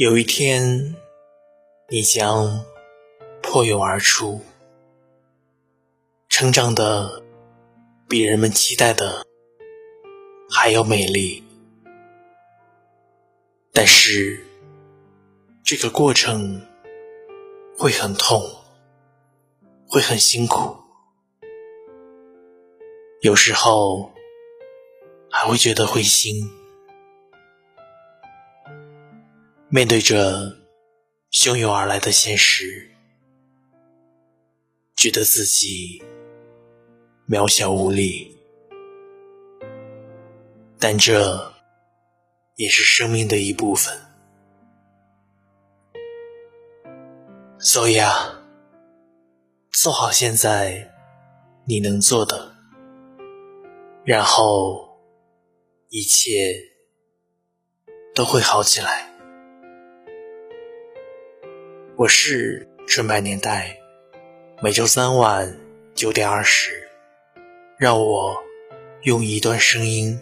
有一天，你将破蛹而出，成长的比人们期待的还要美丽。但是，这个过程会很痛，会很辛苦，有时候还会觉得灰心。面对着汹涌而来的现实，觉得自己渺小无力，但这也是生命的一部分。所以啊，做好现在你能做的，然后一切都会好起来。我是纯白年代，每周三晚九点二十，让我用一段声音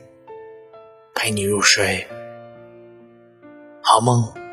陪你入睡，好梦。